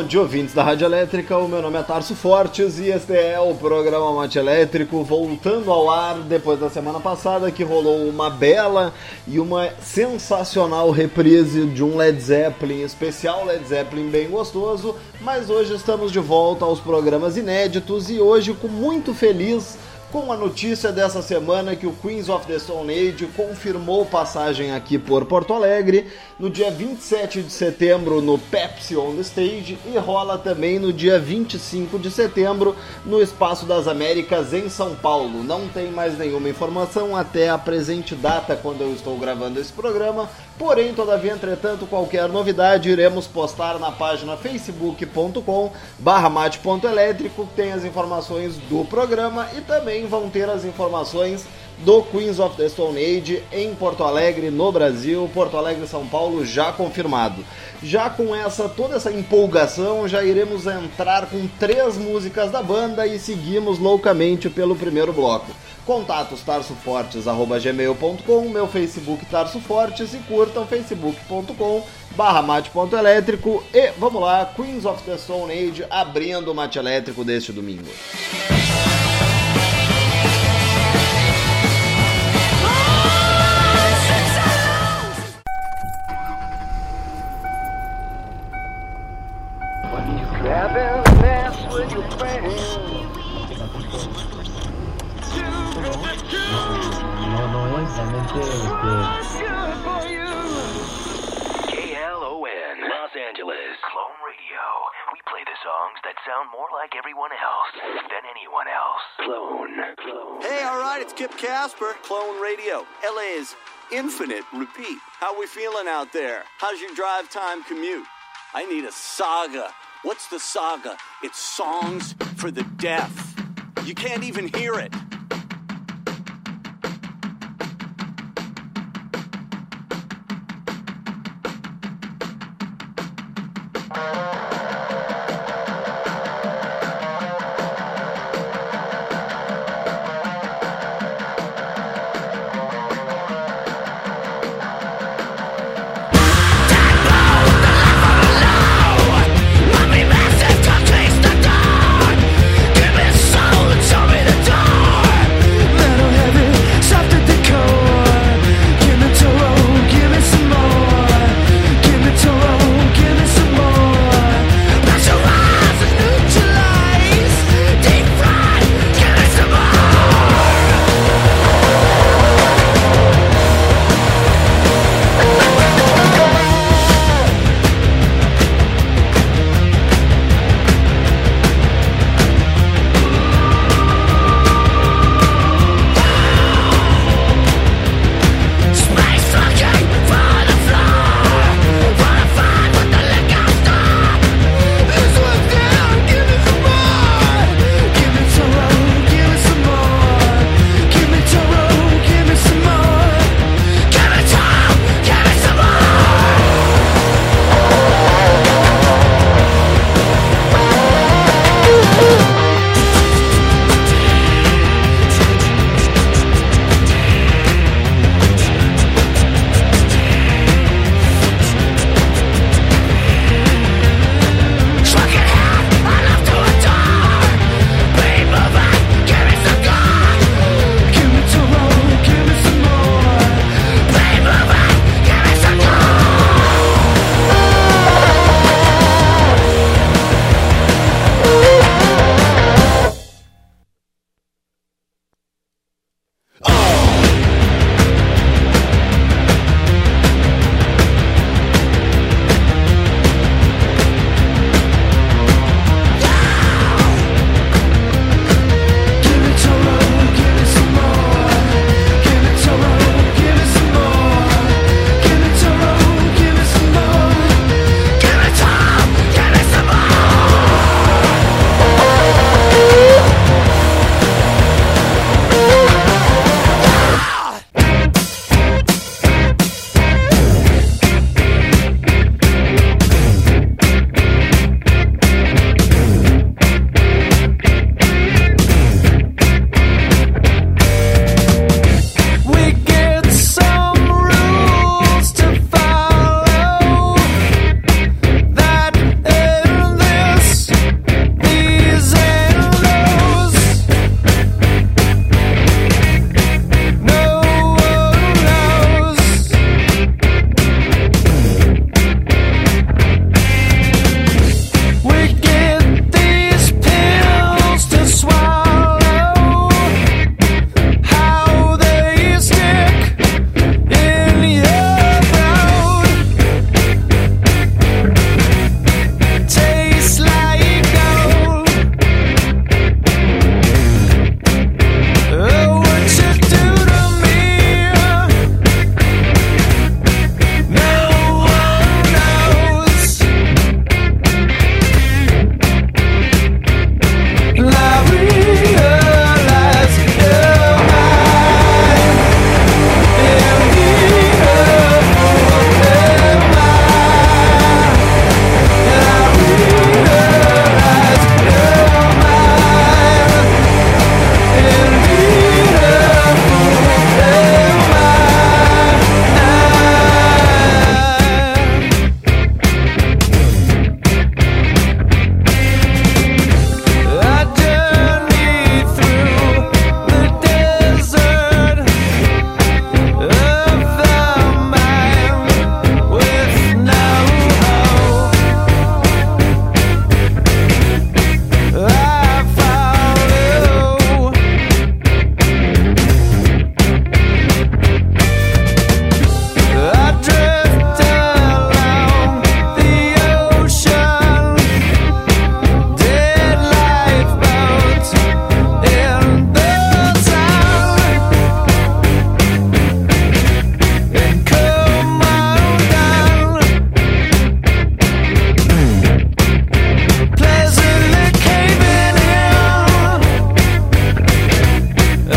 bom dia, ouvintes da Rádio Elétrica. O meu nome é Tarso Fortes e este é o programa Mate Elétrico, voltando ao ar depois da semana passada que rolou uma bela e uma sensacional reprise de um Led Zeppelin, especial Led Zeppelin bem gostoso. Mas hoje estamos de volta aos programas inéditos e hoje com muito feliz com a notícia dessa semana que o Queens of the Stone Age confirmou passagem aqui por Porto Alegre no dia 27 de setembro no Pepsi on the Stage e rola também no dia 25 de setembro no Espaço das Américas em São Paulo. Não tem mais nenhuma informação até a presente data quando eu estou gravando esse programa, porém, todavia, entretanto, qualquer novidade iremos postar na página facebook.com barra mate.elétrico, tem as informações do programa e também também vão ter as informações do Queens of the Stone Age em Porto Alegre, no Brasil, Porto Alegre, São Paulo, já confirmado. Já com essa toda essa empolgação, já iremos entrar com três músicas da banda e seguimos loucamente pelo primeiro bloco. Contatos tarsofortes@gmail.com, meu Facebook Tarso Fortes e curtam facebook.com barra mate.elétrico e vamos lá, Queens of the Stone Age abrindo o mate elétrico deste domingo. Casper, Clone Radio. LA is infinite repeat. How we feeling out there? How's your drive time commute? I need a saga. What's the saga? It's songs for the deaf. You can't even hear it.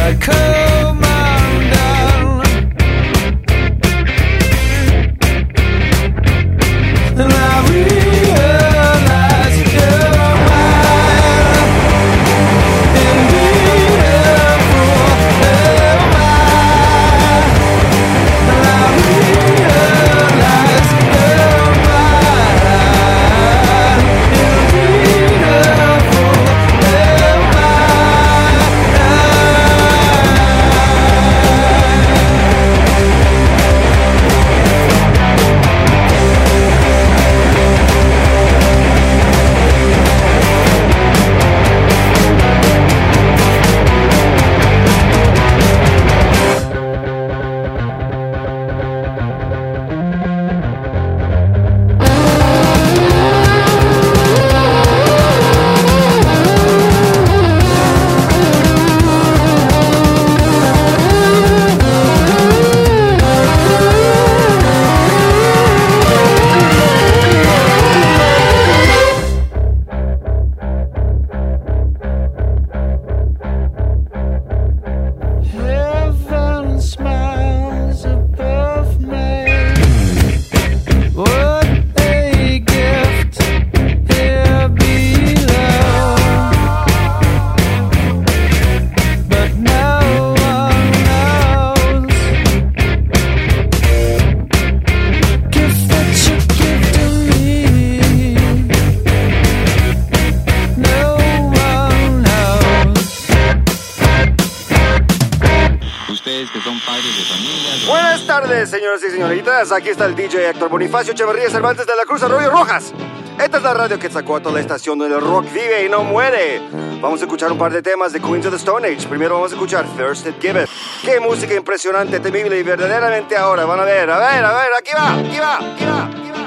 I Aquí está el DJ Héctor Bonifacio Echeverría Cervantes de la Cruz Arroyo Rojas. Esta es la radio que sacó a toda la estación donde el rock vive y no muere. Vamos a escuchar un par de temas de Queens of the Stone Age. Primero vamos a escuchar First It Give It. Qué música impresionante, temible y verdaderamente ahora. Van a ver, a ver, a ver, aquí va, aquí va, aquí va, aquí va.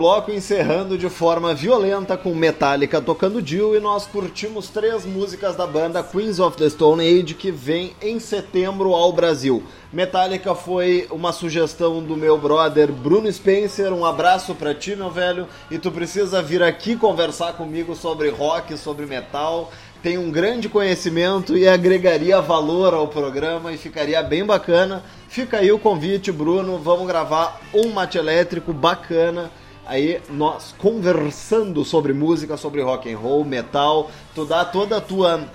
Bloco encerrando de forma violenta com Metallica tocando Dio e nós curtimos três músicas da banda Queens of the Stone Age que vem em setembro ao Brasil. Metallica foi uma sugestão do meu brother Bruno Spencer. Um abraço pra ti, meu velho. E tu precisa vir aqui conversar comigo sobre rock, sobre metal. Tem um grande conhecimento e agregaria valor ao programa e ficaria bem bacana. Fica aí o convite, Bruno. Vamos gravar um mate elétrico bacana. Aí nós conversando sobre música, sobre rock and roll, metal, tu dá toda a tua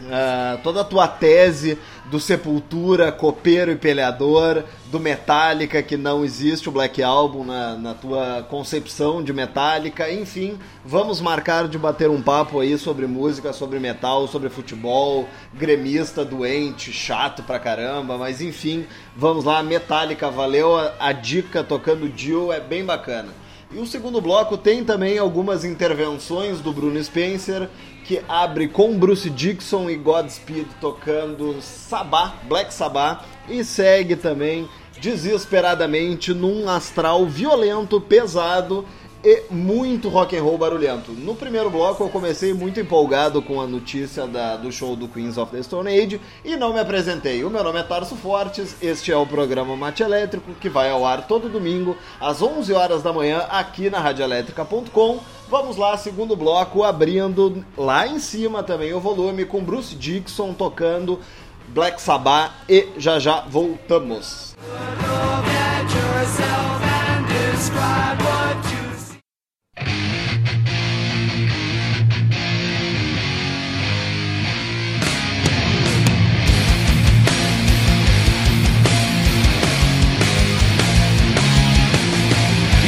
Uh, toda a tua tese do Sepultura, copeiro e peleador, do Metallica, que não existe o Black Album na, na tua concepção de Metallica, enfim, vamos marcar de bater um papo aí sobre música, sobre metal, sobre futebol, gremista, doente, chato pra caramba, mas enfim, vamos lá, Metallica, valeu a, a dica tocando Dio, é bem bacana. E o segundo bloco tem também algumas intervenções do Bruno Spencer, que abre com Bruce Dixon e Godspeed tocando Sabá, Black Sabbath, e segue também desesperadamente num astral violento, pesado e muito rock and roll barulhento. No primeiro bloco eu comecei muito empolgado com a notícia da, do show do Queens of the Stone Age e não me apresentei. O meu nome é Tarso Fortes, este é o programa Mate Elétrico que vai ao ar todo domingo às 11 horas da manhã aqui na radioelétrica.com. Vamos lá, segundo bloco, abrindo lá em cima também o volume com Bruce Dixon tocando Black Sabbath e já já voltamos. is You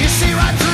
see right through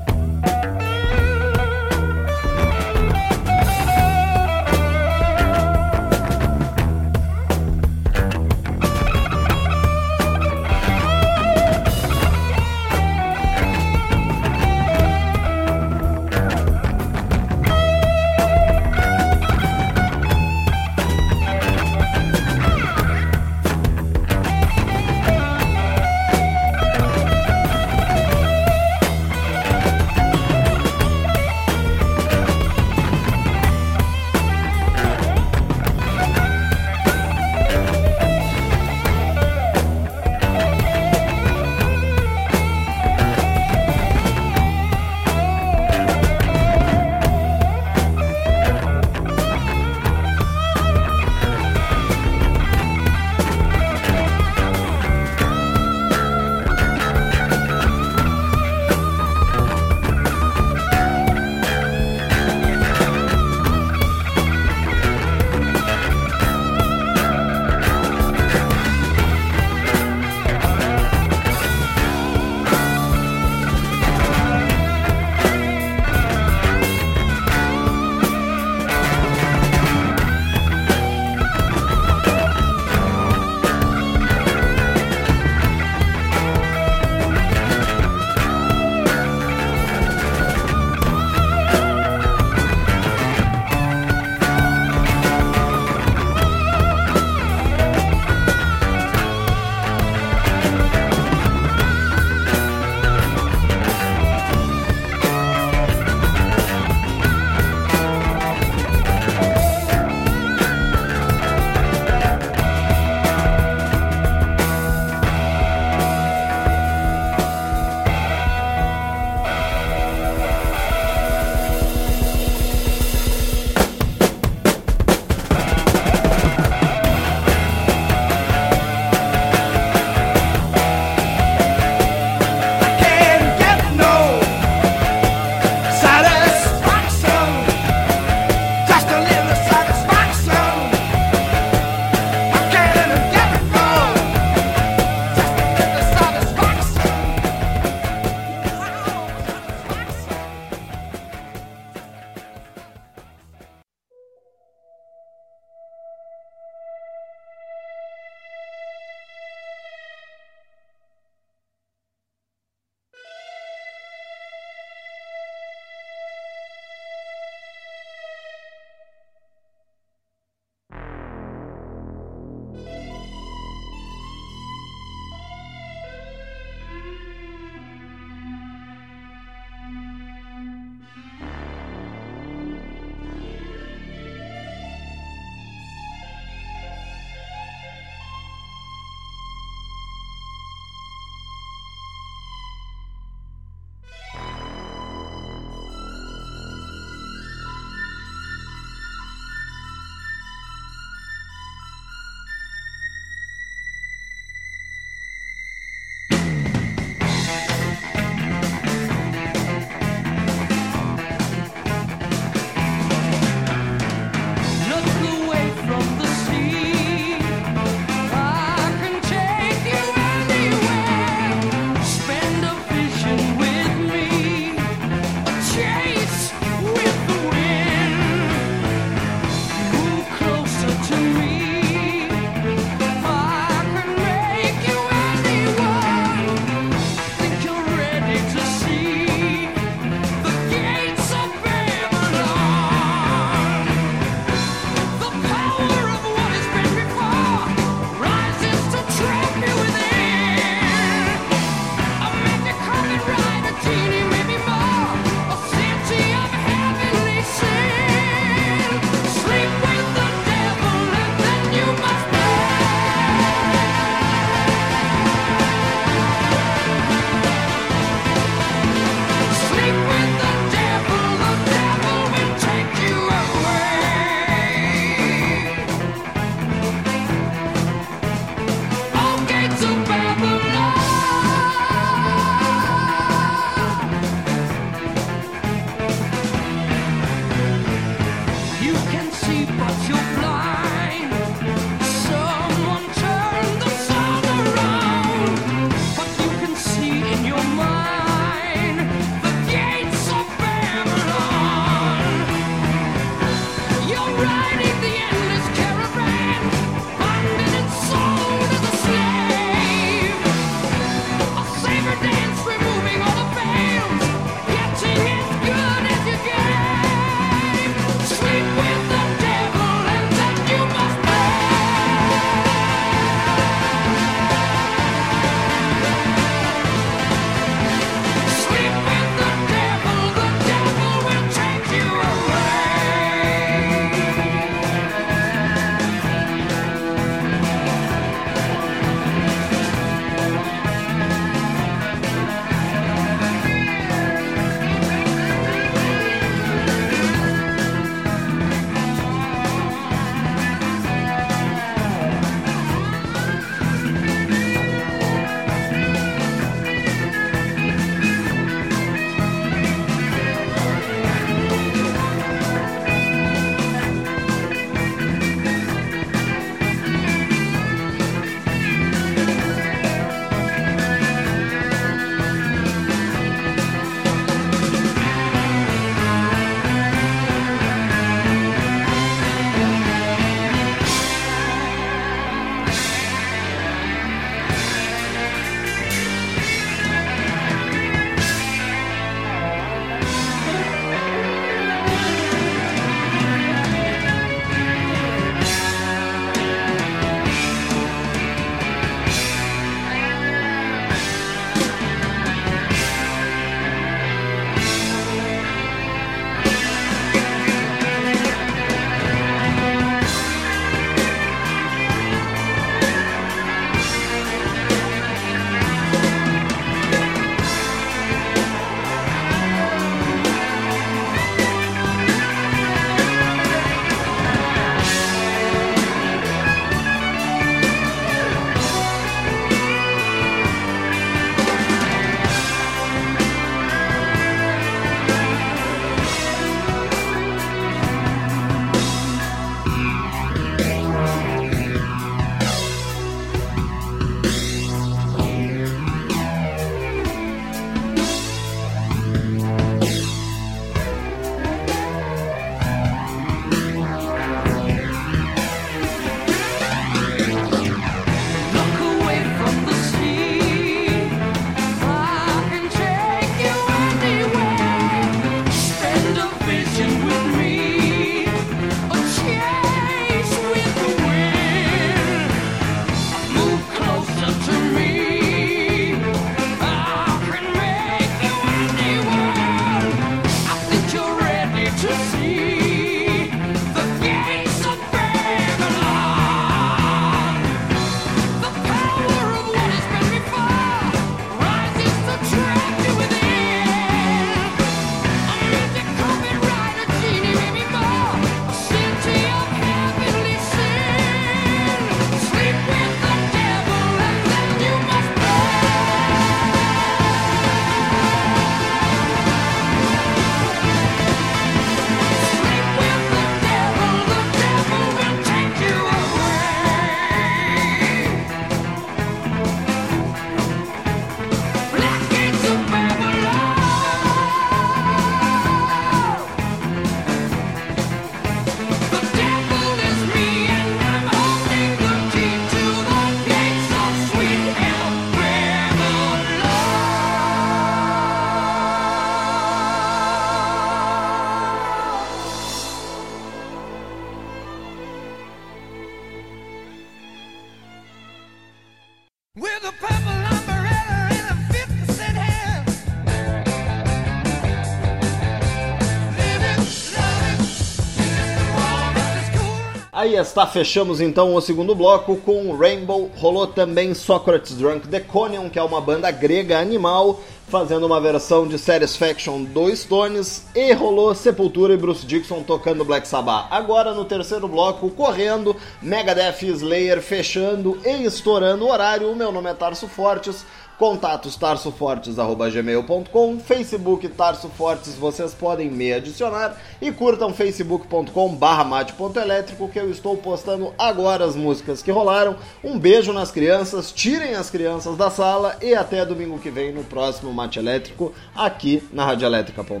está, fechamos então o segundo bloco com Rainbow. Rolou também Socrates Drunk Deconium, que é uma banda grega animal, fazendo uma versão de Satisfaction do Stones. E rolou Sepultura e Bruce Dixon tocando Black Sabbath. Agora no terceiro bloco, correndo, Megadeth Slayer fechando e estourando o horário. O meu nome é Tarso Fortes. Contatos tarsofortes.gmail.com, Facebook Tarso Fortes, vocês podem me adicionar e curtam facebook.com barra mate.elétrico que eu estou postando agora as músicas que rolaram. Um beijo nas crianças, tirem as crianças da sala e até domingo que vem no próximo Mate Elétrico aqui na radioelétrica.com. On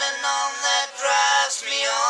and on that drives me on